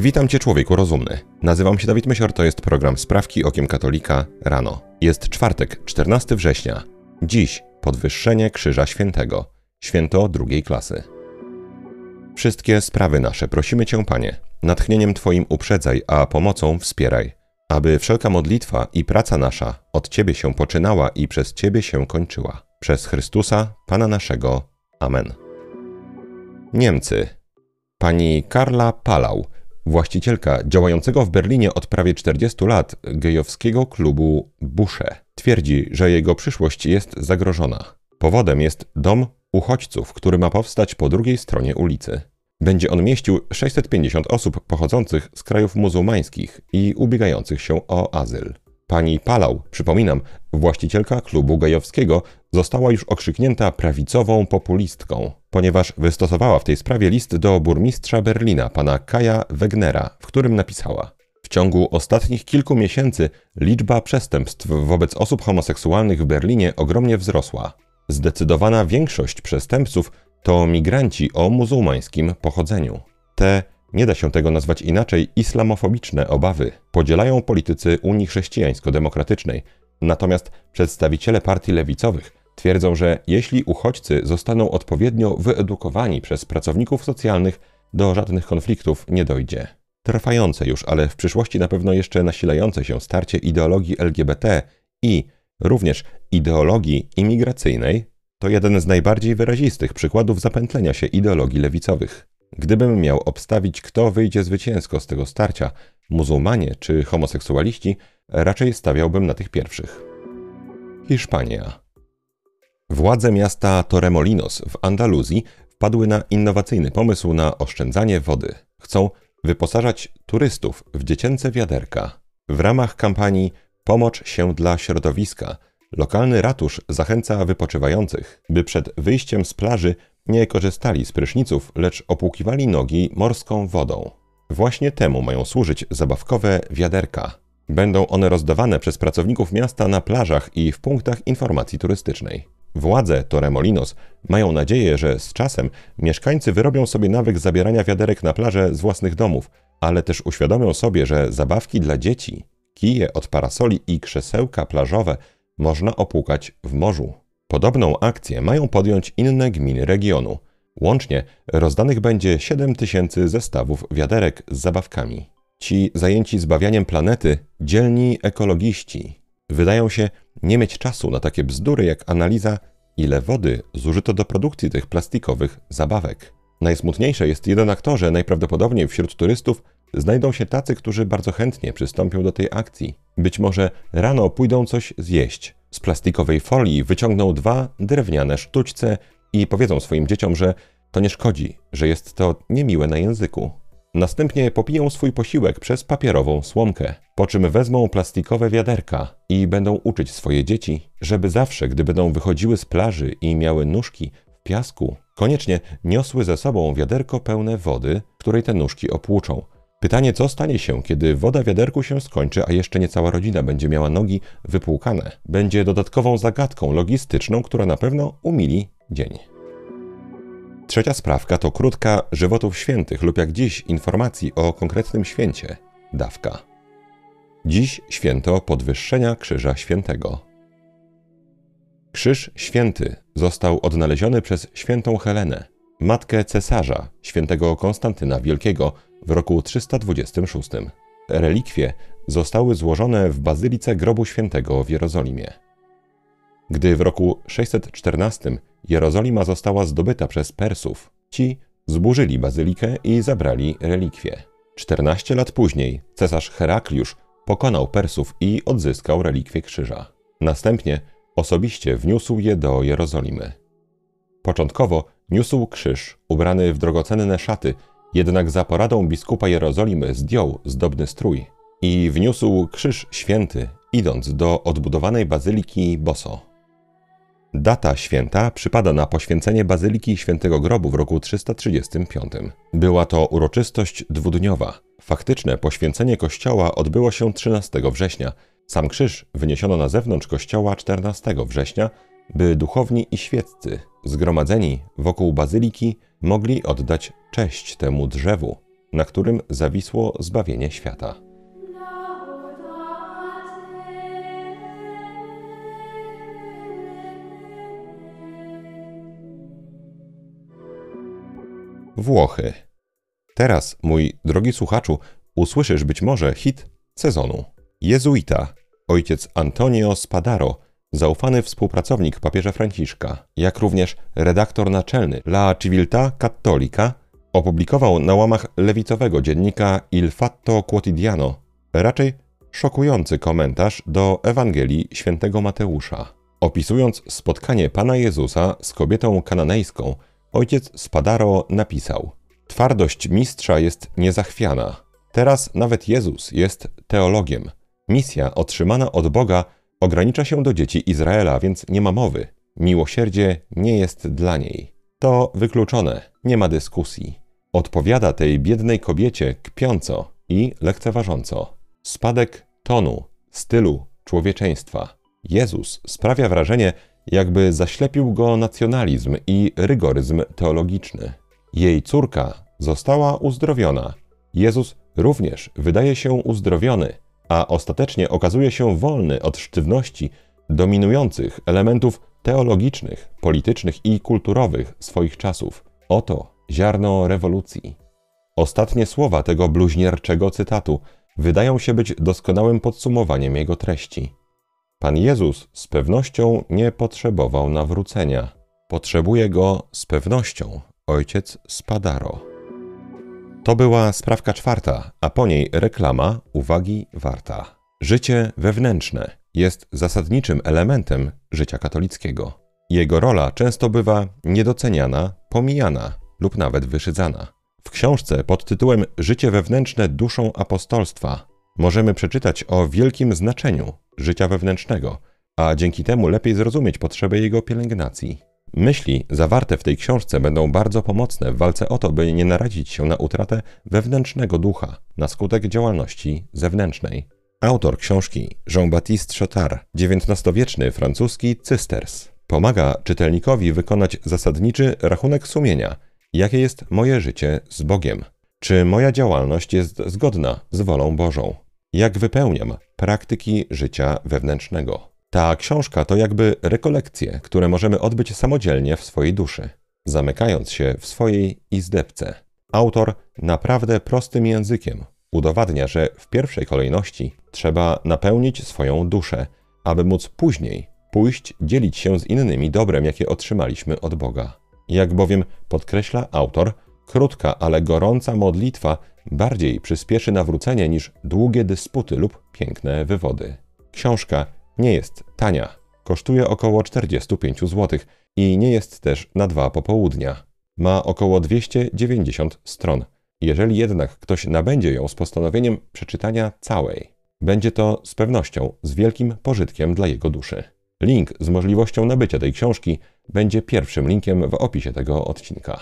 Witam Cię człowieku rozumny. Nazywam się Dawid Mysior, to jest program Sprawki Okiem Katolika rano. Jest czwartek, 14 września. Dziś podwyższenie Krzyża Świętego, święto drugiej klasy. Wszystkie sprawy nasze prosimy Cię, Panie, natchnieniem Twoim uprzedzaj, a pomocą wspieraj, aby wszelka modlitwa i praca nasza od Ciebie się poczynała i przez Ciebie się kończyła. Przez Chrystusa, Pana naszego. Amen. Niemcy. Pani Karla Palau, właścicielka działającego w Berlinie od prawie 40 lat gejowskiego klubu Busze, twierdzi, że jego przyszłość jest zagrożona. Powodem jest dom uchodźców, który ma powstać po drugiej stronie ulicy. Będzie on mieścił 650 osób pochodzących z krajów muzułmańskich i ubiegających się o azyl. Pani Palau, przypominam, właścicielka klubu gejowskiego, została już okrzyknięta prawicową populistką, ponieważ wystosowała w tej sprawie list do burmistrza Berlina, pana Kaja Wegnera, w którym napisała: W ciągu ostatnich kilku miesięcy liczba przestępstw wobec osób homoseksualnych w Berlinie ogromnie wzrosła. Zdecydowana większość przestępców to migranci o muzułmańskim pochodzeniu. Te nie da się tego nazwać inaczej, islamofobiczne obawy podzielają politycy Unii Chrześcijańsko-Demokratycznej. Natomiast przedstawiciele partii lewicowych twierdzą, że jeśli uchodźcy zostaną odpowiednio wyedukowani przez pracowników socjalnych, do żadnych konfliktów nie dojdzie. Trwające już, ale w przyszłości na pewno jeszcze nasilające się starcie ideologii LGBT i również ideologii imigracyjnej to jeden z najbardziej wyrazistych przykładów zapętlenia się ideologii lewicowych. Gdybym miał obstawić, kto wyjdzie zwycięsko z tego starcia, muzułmanie czy homoseksualiści, raczej stawiałbym na tych pierwszych. Hiszpania. Władze miasta Torremolinos w Andaluzji wpadły na innowacyjny pomysł na oszczędzanie wody. Chcą wyposażać turystów w dziecięce wiaderka. W ramach kampanii Pomocz się dla środowiska lokalny ratusz zachęca wypoczywających, by przed wyjściem z plaży nie korzystali z pryszniców, lecz opłukiwali nogi morską wodą. Właśnie temu mają służyć zabawkowe wiaderka. Będą one rozdawane przez pracowników miasta na plażach i w punktach informacji turystycznej. Władze Torremolinos mają nadzieję, że z czasem mieszkańcy wyrobią sobie nawyk zabierania wiaderek na plażę z własnych domów, ale też uświadomią sobie, że zabawki dla dzieci, kije od parasoli i krzesełka plażowe można opłukać w morzu. Podobną akcję mają podjąć inne gminy regionu. Łącznie rozdanych będzie 7 tysięcy zestawów wiaderek z zabawkami. Ci zajęci zbawianiem planety, dzielni ekologiści, wydają się nie mieć czasu na takie bzdury jak analiza, ile wody zużyto do produkcji tych plastikowych zabawek. Najsmutniejsze jest jednak to, że najprawdopodobniej wśród turystów znajdą się tacy, którzy bardzo chętnie przystąpią do tej akcji. Być może rano pójdą coś zjeść, z plastikowej folii wyciągną dwa drewniane sztućce i powiedzą swoim dzieciom, że to nie szkodzi, że jest to niemiłe na języku. Następnie popiją swój posiłek przez papierową słomkę, po czym wezmą plastikowe wiaderka i będą uczyć swoje dzieci, żeby zawsze, gdy będą wychodziły z plaży i miały nóżki w piasku, koniecznie niosły ze sobą wiaderko pełne wody, której te nóżki opłuczą, Pytanie, co stanie się, kiedy woda w wiaderku się skończy, a jeszcze nie cała rodzina będzie miała nogi wypłukane, będzie dodatkową zagadką logistyczną, która na pewno umili dzień. Trzecia sprawka to krótka żywotów świętych lub jak dziś informacji o konkretnym święcie dawka. Dziś święto podwyższenia Krzyża Świętego. Krzyż Święty został odnaleziony przez świętą Helenę, matkę cesarza, świętego Konstantyna Wielkiego, w roku 326. Relikwie zostały złożone w bazylice grobu świętego w Jerozolimie. Gdy w roku 614 Jerozolima została zdobyta przez Persów, ci zburzyli bazylikę i zabrali relikwie. 14 lat później cesarz Herakliusz pokonał Persów i odzyskał relikwie krzyża. Następnie osobiście wniósł je do Jerozolimy. Początkowo niósł krzyż ubrany w drogocenne szaty jednak za poradą biskupa Jerozolimy zdjął zdobny strój i wniósł krzyż święty, idąc do odbudowanej bazyliki Boso. Data święta przypada na poświęcenie Bazyliki Świętego Grobu w roku 335. Była to uroczystość dwudniowa. Faktyczne poświęcenie kościoła odbyło się 13 września. Sam krzyż wyniesiono na zewnątrz kościoła 14 września, by duchowni i świeccy zgromadzeni wokół bazyliki mogli oddać cześć temu drzewu, na którym zawisło zbawienie świata. Włochy. Teraz, mój drogi słuchaczu, usłyszysz być może hit sezonu. Jezuita, ojciec Antonio Spadaro, zaufany współpracownik papieża Franciszka, jak również redaktor naczelny La Civiltà Cattolica, opublikował na łamach lewicowego dziennika Il Fatto Quotidiano raczej szokujący komentarz do Ewangelii świętego Mateusza. Opisując spotkanie Pana Jezusa z kobietą kananejską, ojciec Spadaro napisał: Twardość mistrza jest niezachwiana. Teraz nawet Jezus jest teologiem. Misja otrzymana od Boga ogranicza się do dzieci Izraela, więc nie ma mowy. Miłosierdzie nie jest dla niej. To wykluczone, nie ma dyskusji. Odpowiada tej biednej kobiecie kpiąco i lekceważąco. Spadek tonu, stylu, człowieczeństwa. Jezus sprawia wrażenie, jakby zaślepił go nacjonalizm i rygoryzm teologiczny. Jej córka została uzdrowiona. Jezus również wydaje się uzdrowiony, a ostatecznie okazuje się wolny od sztywności dominujących elementów teologicznych, politycznych i kulturowych swoich czasów. Oto ziarno rewolucji. Ostatnie słowa tego bluźnierczego cytatu wydają się być doskonałym podsumowaniem jego treści. Pan Jezus z pewnością nie potrzebował nawrócenia. Potrzebuje go z pewnością ojciec Spadaro. To była sprawka czwarta, a po niej reklama uwagi warta. Życie wewnętrzne jest zasadniczym elementem życia katolickiego. Jego rola często bywa niedoceniana, pomijana lub nawet wyszydzana. W książce pod tytułem Życie wewnętrzne duszą apostolstwa możemy przeczytać o wielkim znaczeniu życia wewnętrznego, a dzięki temu lepiej zrozumieć potrzeby jego pielęgnacji. Myśli zawarte w tej książce będą bardzo pomocne w walce o to, by nie narazić się na utratę wewnętrznego ducha na skutek działalności zewnętrznej. Autor książki Jean-Baptiste Chotard, XIX-wieczny francuski cysters, pomaga czytelnikowi wykonać zasadniczy rachunek sumienia, jakie jest moje życie z Bogiem. Czy moja działalność jest zgodna z wolą Bożą? Jak wypełniam praktyki życia wewnętrznego? Ta książka to jakby rekolekcje, które możemy odbyć samodzielnie w swojej duszy, zamykając się w swojej izdebce. Autor naprawdę prostym językiem udowadnia, że w pierwszej kolejności trzeba napełnić swoją duszę, aby móc później pójść dzielić się z innymi dobrem, jakie otrzymaliśmy od Boga. Jak bowiem podkreśla autor, krótka, ale gorąca modlitwa bardziej przyspieszy nawrócenie niż długie dysputy lub piękne wywody. Książka nie jest tania. Kosztuje około 45 zł i nie jest też na dwa popołudnia. Ma około 290 stron. Jeżeli jednak ktoś nabędzie ją z postanowieniem przeczytania całej, będzie to z pewnością z wielkim pożytkiem dla jego duszy. Link z możliwością nabycia tej książki będzie pierwszym linkiem w opisie tego odcinka.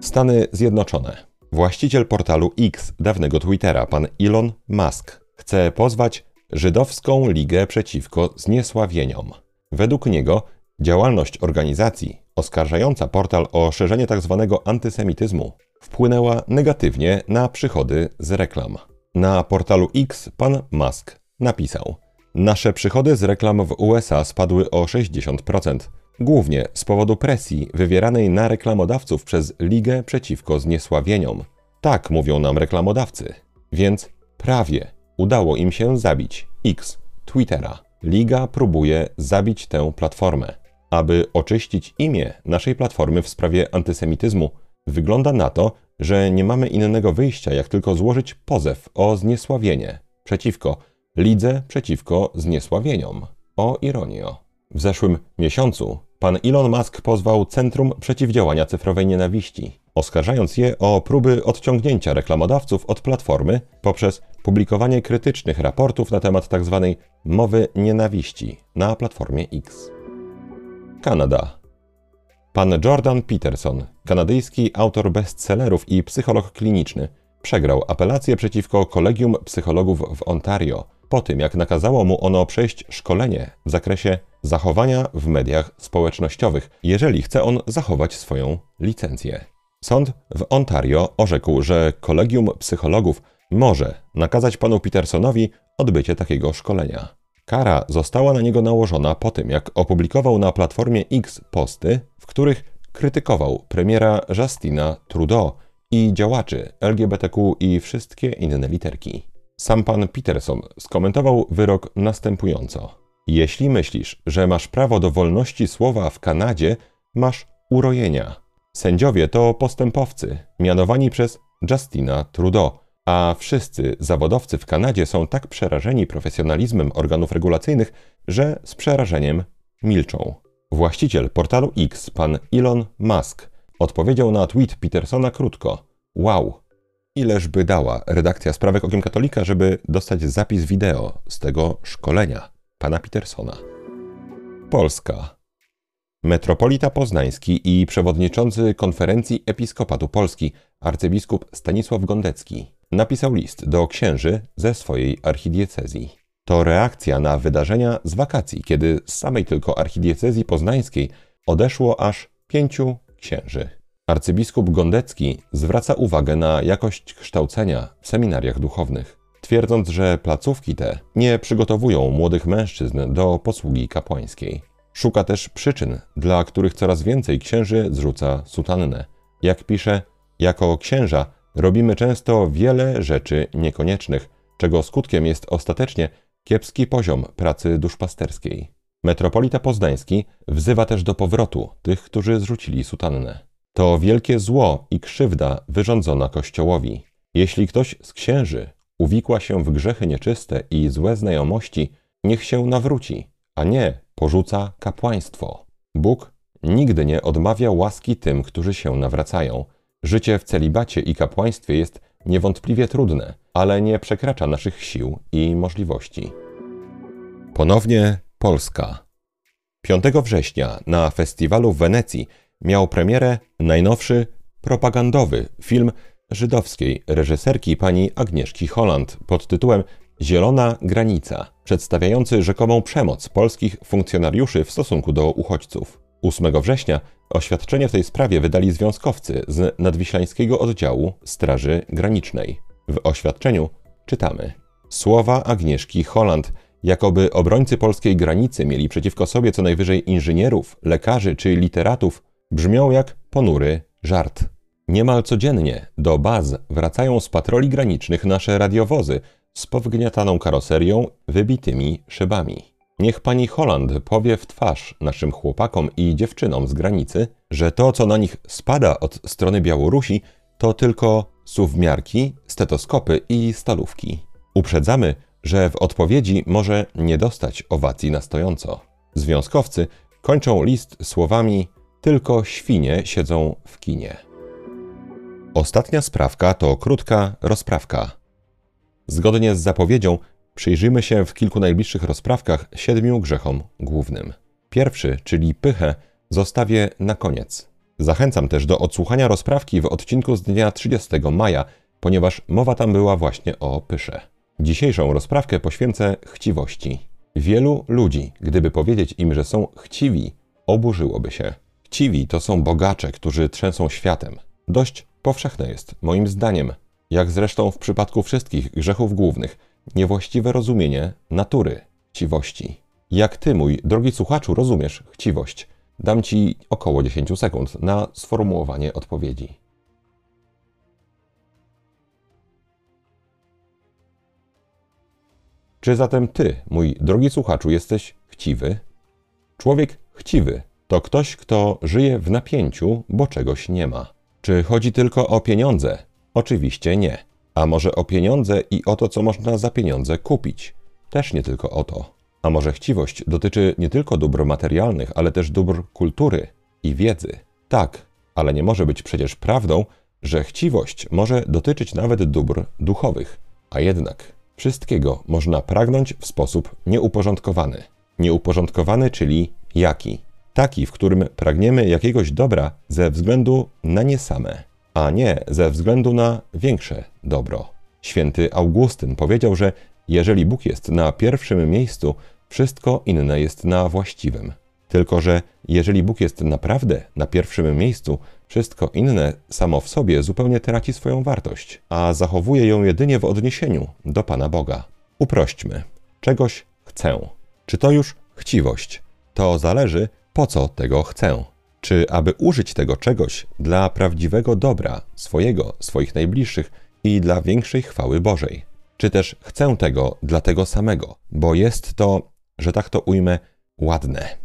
Stany Zjednoczone. Właściciel portalu X, dawnego Twittera, pan Elon Musk, chce pozwać Żydowską Ligę Przeciwko Zniesławieniom. Według niego działalność organizacji oskarżająca portal o szerzenie tzw. Tak antysemityzmu wpłynęła negatywnie na przychody z reklam. Na portalu X pan Musk napisał: Nasze przychody z reklam w USA spadły o 60%, głównie z powodu presji wywieranej na reklamodawców przez Ligę Przeciwko Zniesławieniom. Tak mówią nam reklamodawcy. Więc prawie udało im się zabić X, Twittera. Liga próbuje zabić tę platformę. Aby oczyścić imię naszej platformy w sprawie antysemityzmu, wygląda na to, że nie mamy innego wyjścia, jak tylko złożyć pozew o zniesławienie przeciwko Lidze przeciwko zniesławieniom. O ironio. W zeszłym miesiącu pan Elon Musk pozwał Centrum Przeciwdziałania Cyfrowej Nienawiści, oskarżając je o próby odciągnięcia reklamodawców od platformy poprzez publikowanie krytycznych raportów na temat tzw. Tak mowy nienawiści na platformie X. Kanada. Pan Jordan Peterson, kanadyjski autor bestsellerów i psycholog kliniczny, przegrał apelację przeciwko Kolegium Psychologów w Ontario po tym, jak nakazało mu ono przejść szkolenie w zakresie zachowania w mediach społecznościowych, jeżeli chce on zachować swoją licencję. Sąd w Ontario orzekł, że kolegium psychologów może nakazać panu Petersonowi odbycie takiego szkolenia. Kara została na niego nałożona po tym, jak opublikował na platformie X posty, w których krytykował premiera Justina Trudeau i działaczy LGBTQ i wszystkie inne literki. Sam pan Peterson skomentował wyrok następująco: Jeśli myślisz, że masz prawo do wolności słowa w Kanadzie, masz urojenia. Sędziowie to postępowcy, mianowani przez Justina Trudeau, a wszyscy zawodowcy w Kanadzie są tak przerażeni profesjonalizmem organów regulacyjnych, że z przerażeniem milczą. Właściciel portalu X, pan Elon Musk, odpowiedział na tweet Petersona krótko: Wow, ileż by dała redakcja sprawek Okiem Katolika, żeby dostać zapis wideo z tego szkolenia pana Petersona. Polska. Metropolita Poznański i przewodniczący konferencji Episkopatu Polski, arcybiskup Stanisław Gondecki, napisał list do księży ze swojej archidiecezji. To reakcja na wydarzenia z wakacji, kiedy z samej tylko archidiecezji poznańskiej odeszło aż pięciu księży. Arcybiskup Gondecki zwraca uwagę na jakość kształcenia w seminariach duchownych, twierdząc, że placówki te nie przygotowują młodych mężczyzn do posługi kapłańskiej. Szuka też przyczyn, dla których coraz więcej księży zrzuca sutannę. Jak pisze, jako księża robimy często wiele rzeczy niekoniecznych, czego skutkiem jest ostatecznie kiepski poziom pracy duszpasterskiej. Metropolita Poznański wzywa też do powrotu tych, którzy zrzucili sutannę. To wielkie zło i krzywda wyrządzona Kościołowi. Jeśli ktoś z księży uwikła się w grzechy nieczyste i złe znajomości, niech się nawróci, a nie porzuca kapłaństwo. Bóg nigdy nie odmawia łaski tym, którzy się nawracają. Życie w celibacie i kapłaństwie jest niewątpliwie trudne, ale nie przekracza naszych sił i możliwości. Ponownie Polska. 5 września na festiwalu w Wenecji miał premierę najnowszy propagandowy film żydowskiej reżyserki pani Agnieszki Holland pod tytułem Zielona granica, przedstawiający rzekomą przemoc polskich funkcjonariuszy w stosunku do uchodźców. 8 września oświadczenie w tej sprawie wydali związkowcy z nadwiślańskiego oddziału Straży Granicznej. W oświadczeniu czytamy: Słowa Agnieszki Holland, jakoby obrońcy polskiej granicy mieli przeciwko sobie co najwyżej inżynierów, lekarzy czy literatów, brzmią jak ponury żart. Niemal codziennie do baz wracają z patroli granicznych nasze radiowozy z powgniataną karoserią, wybitymi szybami. Niech pani Holland powie w twarz naszym chłopakom i dziewczynom z granicy, że to, co na nich spada od strony Białorusi, to tylko suwmiarki, stetoskopy i stalówki. Uprzedzamy, że w odpowiedzi może nie dostać owacji na stojąco. Związkowcy kończą list słowami tylko świnie siedzą w kinie. Ostatnia sprawka to krótka rozprawka. Zgodnie z zapowiedzią przyjrzymy się w kilku najbliższych rozprawkach siedmiu grzechom głównym. Pierwszy, czyli pychę, zostawię na koniec. Zachęcam też do odsłuchania rozprawki w odcinku z dnia 30 maja, ponieważ mowa tam była właśnie o pysze. Dzisiejszą rozprawkę poświęcę chciwości. Wielu ludzi, gdyby powiedzieć im, że są chciwi, oburzyłoby się. Chciwi to są bogacze, którzy trzęsą światem. Dość powszechne jest, moim zdaniem, jak zresztą w przypadku wszystkich grzechów głównych, niewłaściwe rozumienie natury chciwości. Jak ty, mój drogi słuchaczu, rozumiesz chciwość? Dam ci około 10 sekund na sformułowanie odpowiedzi. Czy zatem ty, mój drogi słuchaczu, jesteś chciwy? Człowiek chciwy to ktoś, kto żyje w napięciu, bo czegoś nie ma. Czy chodzi tylko o pieniądze? Oczywiście nie. A może o pieniądze i o to, co można za pieniądze kupić? Też nie tylko o to. A może chciwość dotyczy nie tylko dóbr materialnych, ale też dóbr kultury i wiedzy? Tak, ale nie może być przecież prawdą, że chciwość może dotyczyć nawet dóbr duchowych. A jednak wszystkiego można pragnąć w sposób nieuporządkowany. Nieuporządkowany, czyli jaki? taki, w którym pragniemy jakiegoś dobra ze względu na nie same, a nie ze względu na większe dobro. Święty Augustyn powiedział, że jeżeli Bóg jest na pierwszym miejscu, wszystko inne jest na właściwym. Tylko, że jeżeli Bóg jest naprawdę na pierwszym miejscu, wszystko inne samo w sobie zupełnie traci swoją wartość, a zachowuje ją jedynie w odniesieniu do Pana Boga. Uprośćmy. Czegoś chcę. Czy to już chciwość? To zależy, po co tego chcę. Czy aby użyć tego czegoś dla prawdziwego dobra swojego, swoich najbliższych i dla większej chwały Bożej? Czy też chcę tego dla tego samego, bo jest to, że tak to ujmę, ładne.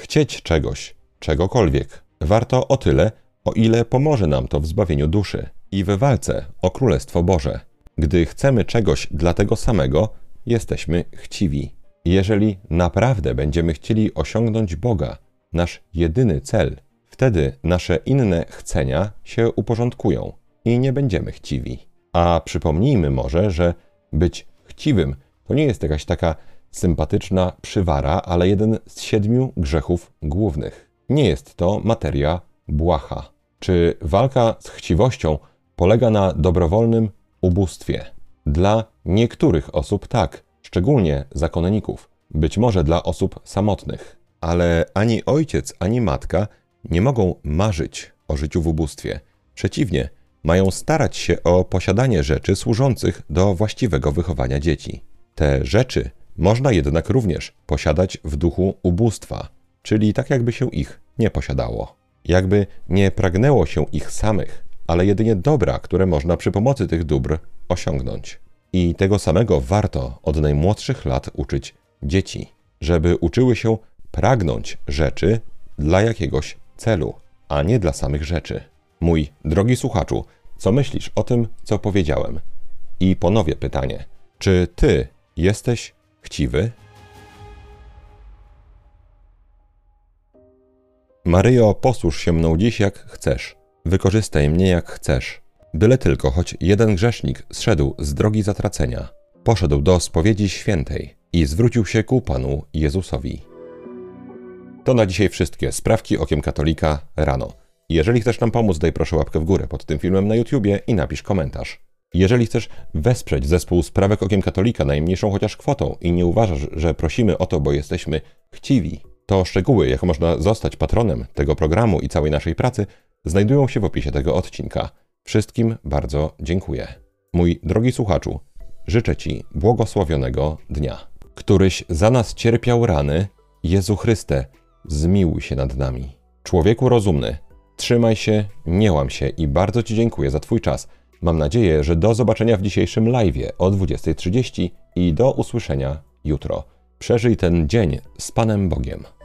Chcieć czegoś, czegokolwiek, warto o tyle, o ile pomoże nam to w zbawieniu duszy i w walce o Królestwo Boże. Gdy chcemy czegoś dla tego samego, jesteśmy chciwi. Jeżeli naprawdę będziemy chcieli osiągnąć Boga, nasz jedyny cel, wtedy nasze inne chcenia się uporządkują i nie będziemy chciwi. A przypomnijmy może, że być chciwym to nie jest jakaś taka sympatyczna przywara, ale jeden z siedmiu grzechów głównych. Nie jest to materia błaha. Czy walka z chciwością polega na dobrowolnym ubóstwie? Dla niektórych osób tak, szczególnie zakonników, być może dla osób samotnych. Ale ani ojciec, ani matka nie mogą marzyć o życiu w ubóstwie. Przeciwnie, mają starać się o posiadanie rzeczy służących do właściwego wychowania dzieci. Te rzeczy można jednak również posiadać w duchu ubóstwa, czyli tak jakby się ich nie posiadało. Jakby nie pragnęło się ich samych, ale jedynie dobra, które można przy pomocy tych dóbr osiągnąć. I tego samego warto od najmłodszych lat uczyć dzieci, żeby uczyły się pragnąć rzeczy dla jakiegoś celu, a nie dla samych rzeczy. Mój drogi słuchaczu, co myślisz o tym, co powiedziałem? I ponowię pytanie: czy ty jesteś chciwy? Maryjo, posłuż się mną dziś jak chcesz. Wykorzystaj mnie jak chcesz. Byle tylko choć jeden grzesznik zszedł z drogi zatracenia, poszedł do spowiedzi świętej i zwrócił się ku Panu Jezusowi. To na dzisiaj wszystkie sprawki okiem katolika rano. Jeżeli chcesz nam pomóc, daj proszę łapkę w górę pod tym filmem na YouTubie i napisz komentarz. Jeżeli chcesz wesprzeć zespół Sprawek Okiem Katolika najmniejszą chociaż kwotą i nie uważasz, że prosimy o to, bo jesteśmy chciwi, to szczegóły, jak można zostać patronem tego programu i całej naszej pracy, znajdują się w opisie tego odcinka. Wszystkim bardzo dziękuję. Mój drogi słuchaczu, życzę Ci błogosławionego dnia. Któryś za nas cierpiał rany, Jezu Chryste, zmiłuj się nad nami. Człowieku rozumny, trzymaj się, nie łam się i bardzo Ci dziękuję za Twój czas. Mam nadzieję, że do zobaczenia w dzisiejszym live o 20.30 i do usłyszenia jutro. Przeżyj ten dzień z Panem Bogiem.